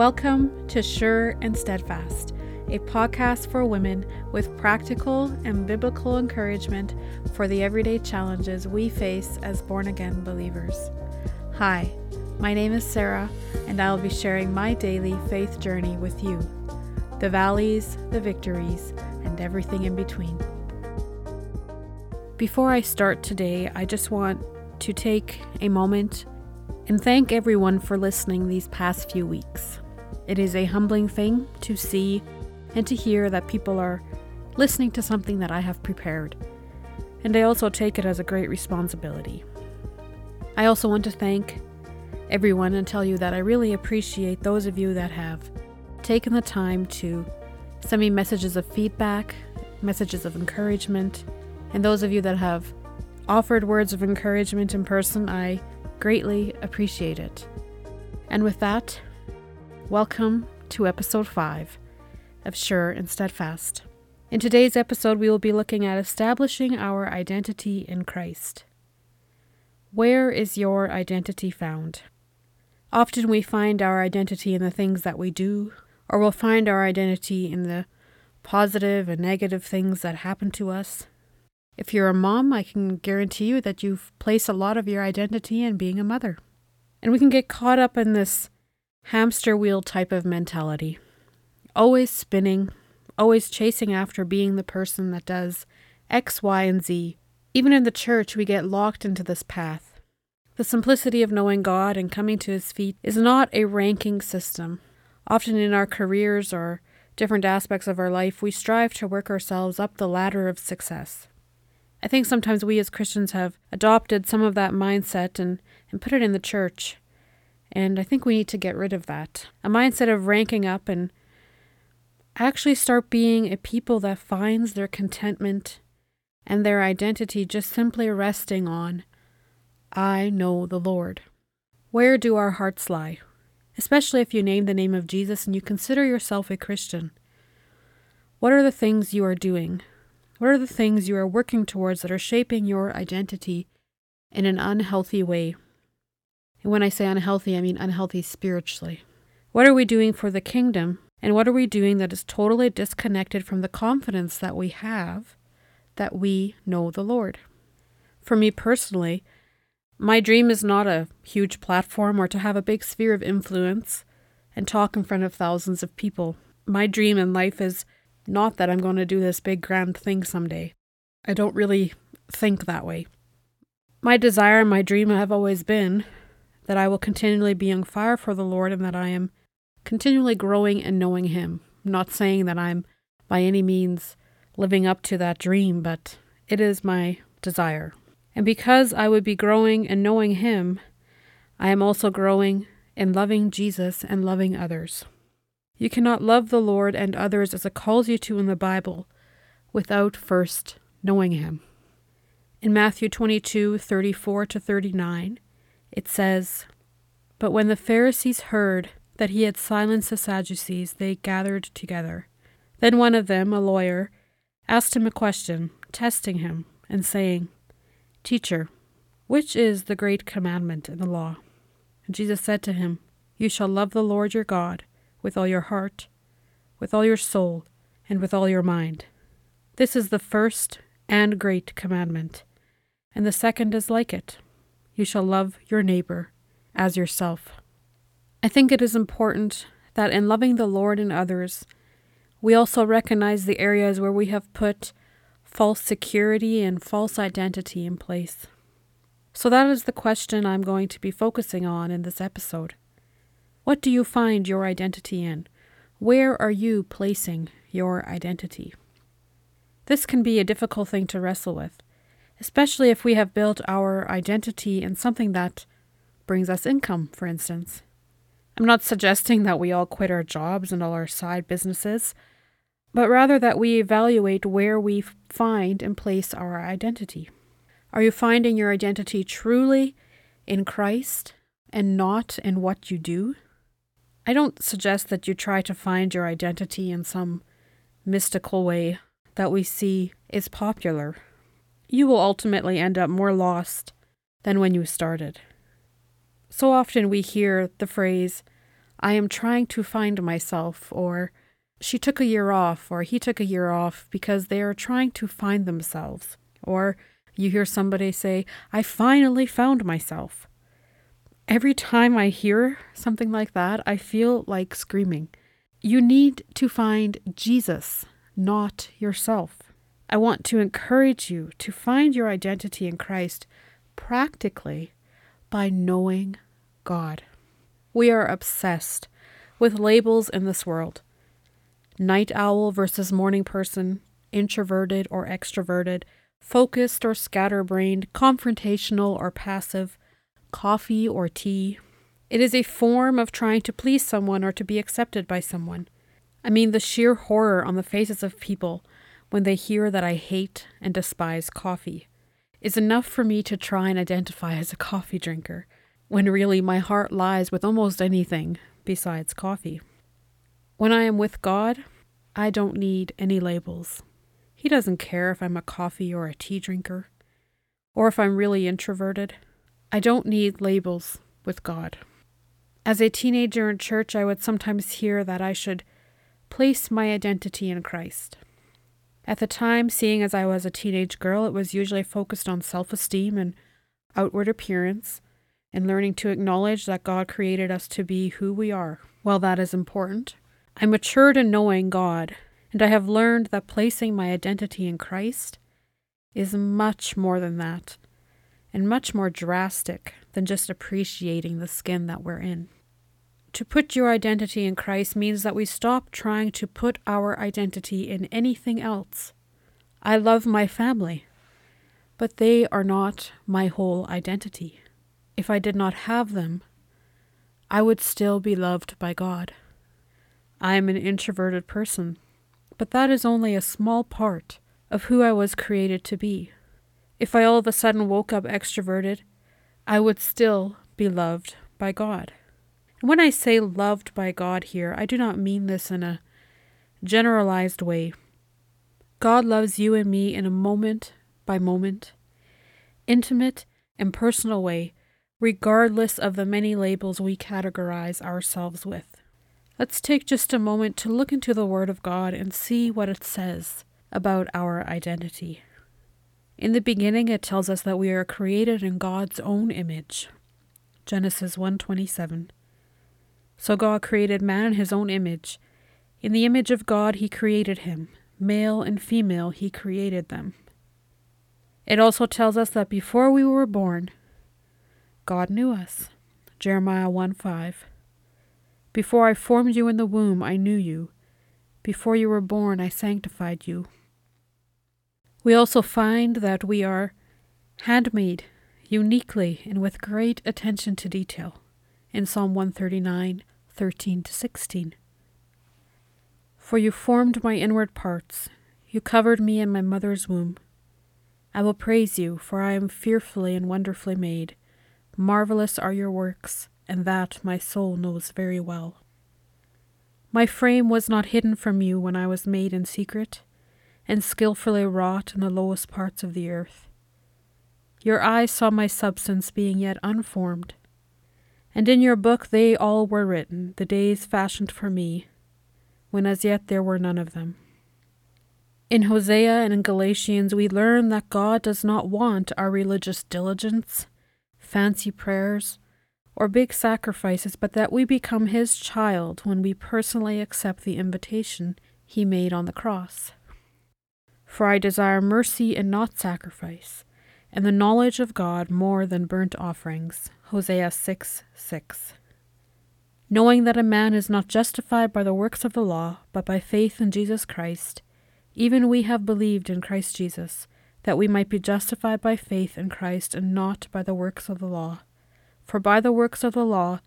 Welcome to Sure and Steadfast, a podcast for women with practical and biblical encouragement for the everyday challenges we face as born again believers. Hi, my name is Sarah, and I will be sharing my daily faith journey with you the valleys, the victories, and everything in between. Before I start today, I just want to take a moment and thank everyone for listening these past few weeks. It is a humbling thing to see and to hear that people are listening to something that I have prepared, and I also take it as a great responsibility. I also want to thank everyone and tell you that I really appreciate those of you that have taken the time to send me messages of feedback, messages of encouragement, and those of you that have offered words of encouragement in person. I Greatly appreciate it. And with that, welcome to episode 5 of Sure and Steadfast. In today's episode, we will be looking at establishing our identity in Christ. Where is your identity found? Often we find our identity in the things that we do, or we'll find our identity in the positive and negative things that happen to us. If you're a mom, I can guarantee you that you've placed a lot of your identity in being a mother. And we can get caught up in this hamster wheel type of mentality, always spinning, always chasing after being the person that does X, Y, and Z. Even in the church, we get locked into this path. The simplicity of knowing God and coming to His feet is not a ranking system. Often in our careers or different aspects of our life, we strive to work ourselves up the ladder of success. I think sometimes we as Christians have adopted some of that mindset and, and put it in the church. And I think we need to get rid of that. A mindset of ranking up and actually start being a people that finds their contentment and their identity just simply resting on, I know the Lord. Where do our hearts lie? Especially if you name the name of Jesus and you consider yourself a Christian. What are the things you are doing? What are the things you are working towards that are shaping your identity in an unhealthy way? And when I say unhealthy, I mean unhealthy spiritually. What are we doing for the kingdom? And what are we doing that is totally disconnected from the confidence that we have that we know the Lord? For me personally, my dream is not a huge platform or to have a big sphere of influence and talk in front of thousands of people. My dream in life is not that I'm going to do this big grand thing someday. I don't really think that way. My desire and my dream have always been that I will continually be on fire for the Lord and that I am continually growing and knowing Him. I'm not saying that I'm by any means living up to that dream, but it is my desire. And because I would be growing and knowing Him, I am also growing in loving Jesus and loving others. You cannot love the Lord and others as it calls you to in the Bible without first knowing Him. In Matthew 22 34 to 39, it says, But when the Pharisees heard that he had silenced the Sadducees, they gathered together. Then one of them, a lawyer, asked him a question, testing him, and saying, Teacher, which is the great commandment in the law? And Jesus said to him, You shall love the Lord your God with all your heart, with all your soul, and with all your mind. This is the first and great commandment, and the second is like it you shall love your neighbor as yourself. I think it is important that in loving the Lord and others, we also recognize the areas where we have put false security and false identity in place. So, that is the question I'm going to be focusing on in this episode. What do you find your identity in? Where are you placing your identity? This can be a difficult thing to wrestle with, especially if we have built our identity in something that brings us income, for instance. I'm not suggesting that we all quit our jobs and all our side businesses, but rather that we evaluate where we find and place our identity. Are you finding your identity truly in Christ and not in what you do? I don't suggest that you try to find your identity in some mystical way that we see is popular. You will ultimately end up more lost than when you started. So often we hear the phrase, I am trying to find myself, or she took a year off, or he took a year off because they are trying to find themselves. Or you hear somebody say, I finally found myself. Every time I hear something like that, I feel like screaming. You need to find Jesus, not yourself. I want to encourage you to find your identity in Christ practically by knowing God. We are obsessed with labels in this world night owl versus morning person, introverted or extroverted, focused or scatterbrained, confrontational or passive, coffee or tea. It is a form of trying to please someone or to be accepted by someone. I mean, the sheer horror on the faces of people when they hear that I hate and despise coffee is enough for me to try and identify as a coffee drinker, when really my heart lies with almost anything besides coffee. When I am with God, I don't need any labels. He doesn't care if I'm a coffee or a tea drinker, or if I'm really introverted. I don't need labels with God. As a teenager in church, I would sometimes hear that I should place my identity in Christ. At the time, seeing as I was a teenage girl, it was usually focused on self esteem and outward appearance, and learning to acknowledge that God created us to be who we are. While that is important, I matured in knowing God, and I have learned that placing my identity in Christ is much more than that, and much more drastic than just appreciating the skin that we're in. To put your identity in Christ means that we stop trying to put our identity in anything else. I love my family, but they are not my whole identity. If I did not have them, I would still be loved by God. I am an introverted person, but that is only a small part of who I was created to be. If I all of a sudden woke up extroverted, I would still be loved by God. When I say loved by God here, I do not mean this in a generalized way. God loves you and me in a moment by moment, intimate and personal way, regardless of the many labels we categorize ourselves with. Let's take just a moment to look into the Word of God and see what it says about our identity. In the beginning it tells us that we are created in God's own image. Genesis 1:27. So God created man in his own image. In the image of God he created him, male and female he created them. It also tells us that before we were born, God knew us. Jeremiah 1 5. Before I formed you in the womb, I knew you. Before you were born, I sanctified you. We also find that we are handmade uniquely and with great attention to detail in Psalm 139, 13 to 16. For you formed my inward parts, you covered me in my mother's womb. I will praise you, for I am fearfully and wonderfully made. Marvelous are your works and that my soul knows very well. My frame was not hidden from you when I was made in secret, and skilfully wrought in the lowest parts of the earth. Your eyes saw my substance being yet unformed, and in your book they all were written, the days fashioned for me, when as yet there were none of them. In Hosea and in Galatians, we learn that God does not want our religious diligence, fancy prayers, or big sacrifices, but that we become His child when we personally accept the invitation He made on the cross. For I desire mercy and not sacrifice, and the knowledge of God more than burnt offerings. Hosea 6 6. Knowing that a man is not justified by the works of the law, but by faith in Jesus Christ, even we have believed in Christ Jesus, that we might be justified by faith in Christ and not by the works of the law. For by the works of the law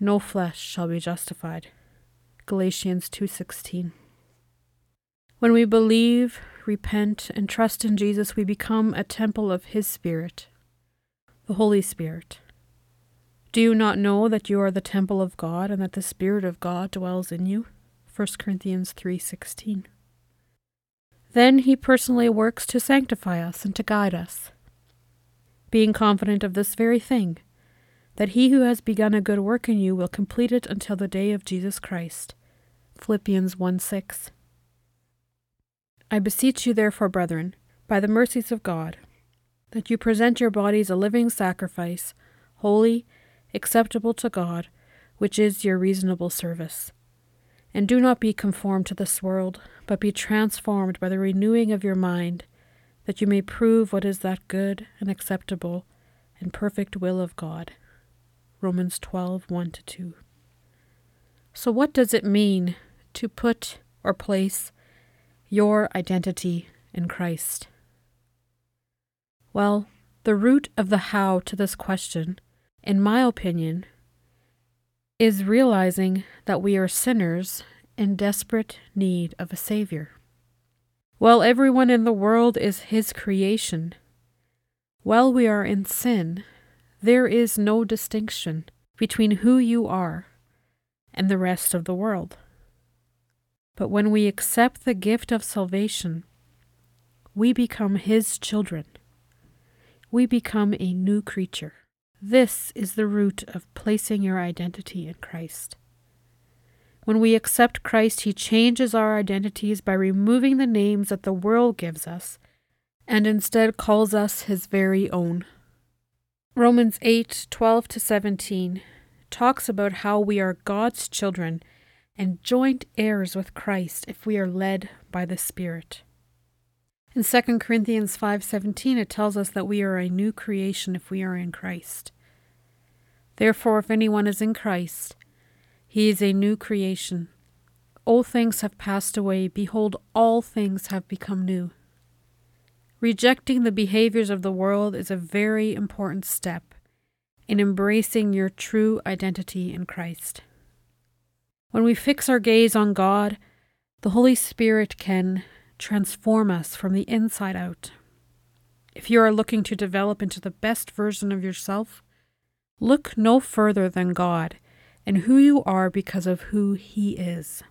no flesh shall be justified. Galatians 2:16. When we believe, repent, and trust in Jesus, we become a temple of his spirit, the Holy Spirit. Do you not know that you are the temple of God and that the spirit of God dwells in you? 1 Corinthians 3:16. Then he personally works to sanctify us and to guide us. Being confident of this very thing, that he who has begun a good work in you will complete it until the day of Jesus Christ. Philippians 1 6. I beseech you, therefore, brethren, by the mercies of God, that you present your bodies a living sacrifice, holy, acceptable to God, which is your reasonable service. And do not be conformed to this world, but be transformed by the renewing of your mind, that you may prove what is that good and acceptable and perfect will of God. Romans 12 1 2. So, what does it mean to put or place your identity in Christ? Well, the root of the how to this question, in my opinion, is realizing that we are sinners in desperate need of a Savior. While everyone in the world is His creation, while we are in sin, there is no distinction between who you are and the rest of the world. But when we accept the gift of salvation, we become His children. We become a new creature. This is the root of placing your identity in Christ. When we accept Christ, He changes our identities by removing the names that the world gives us and instead calls us His very own. Romans 8 12 to 17 talks about how we are God's children and joint heirs with Christ if we are led by the Spirit. In 2 Corinthians 5:17 it tells us that we are a new creation if we are in Christ. Therefore if anyone is in Christ, he is a new creation. Old things have passed away, behold all things have become new. Rejecting the behaviors of the world is a very important step in embracing your true identity in Christ. When we fix our gaze on God, the Holy Spirit can transform us from the inside out. If you are looking to develop into the best version of yourself, look no further than God and who you are because of who He is.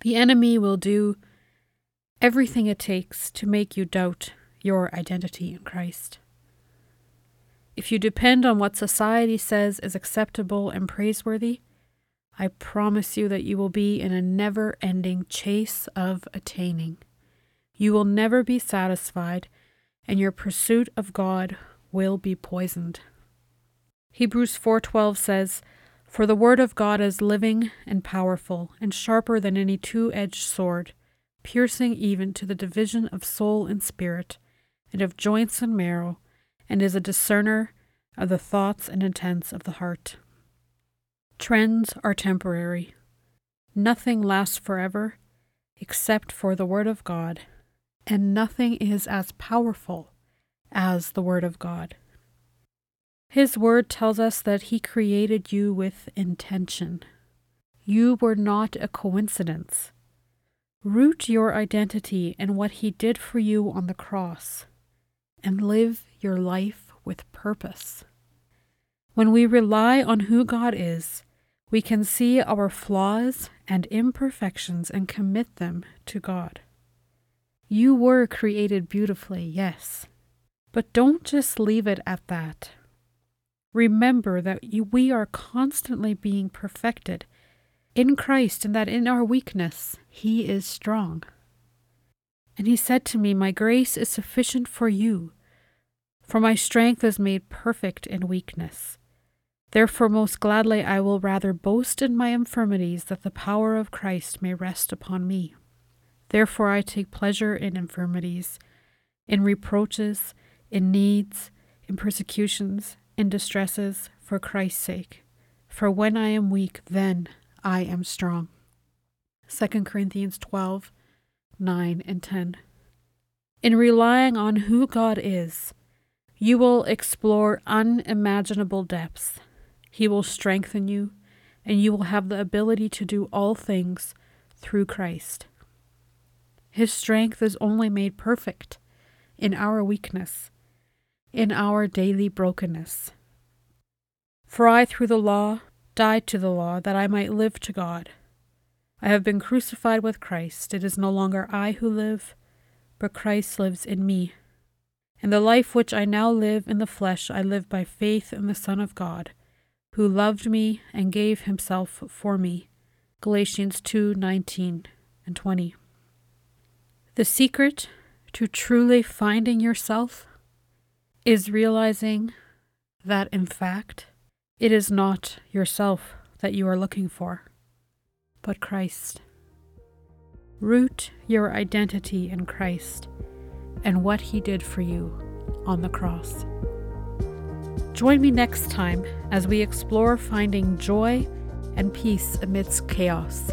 The enemy will do everything it takes to make you doubt your identity in Christ. If you depend on what society says is acceptable and praiseworthy, I promise you that you will be in a never ending chase of attaining. You will never be satisfied, and your pursuit of God will be poisoned. Hebrews 4:12 says, "For the word of God is living and powerful, and sharper than any two-edged sword, piercing even to the division of soul and spirit, and of joints and marrow, and is a discerner of the thoughts and intents of the heart." Trends are temporary. Nothing lasts forever except for the Word of God, and nothing is as powerful as the Word of God. His Word tells us that He created you with intention. You were not a coincidence. Root your identity in what He did for you on the cross, and live your life with purpose. When we rely on who God is, we can see our flaws and imperfections and commit them to God. You were created beautifully, yes, but don't just leave it at that. Remember that we are constantly being perfected in Christ and that in our weakness, He is strong. And He said to me, My grace is sufficient for you, for my strength is made perfect in weakness. Therefore, most gladly I will rather boast in my infirmities, that the power of Christ may rest upon me. Therefore, I take pleasure in infirmities, in reproaches, in needs, in persecutions, in distresses, for Christ's sake. For when I am weak, then I am strong. 2 Corinthians 12 9 and 10. In relying on who God is, you will explore unimaginable depths he will strengthen you, and you will have the ability to do all things through Christ. His strength is only made perfect in our weakness, in our daily brokenness. For I, through the law, died to the law that I might live to God. I have been crucified with Christ. It is no longer I who live, but Christ lives in me. And the life which I now live in the flesh, I live by faith in the Son of God, who loved me and gave himself for me. Galatians 2:19 and 20. The secret to truly finding yourself is realizing that, in fact, it is not yourself that you are looking for, but Christ. Root your identity in Christ and what He did for you on the cross. Join me next time as we explore finding joy and peace amidst chaos.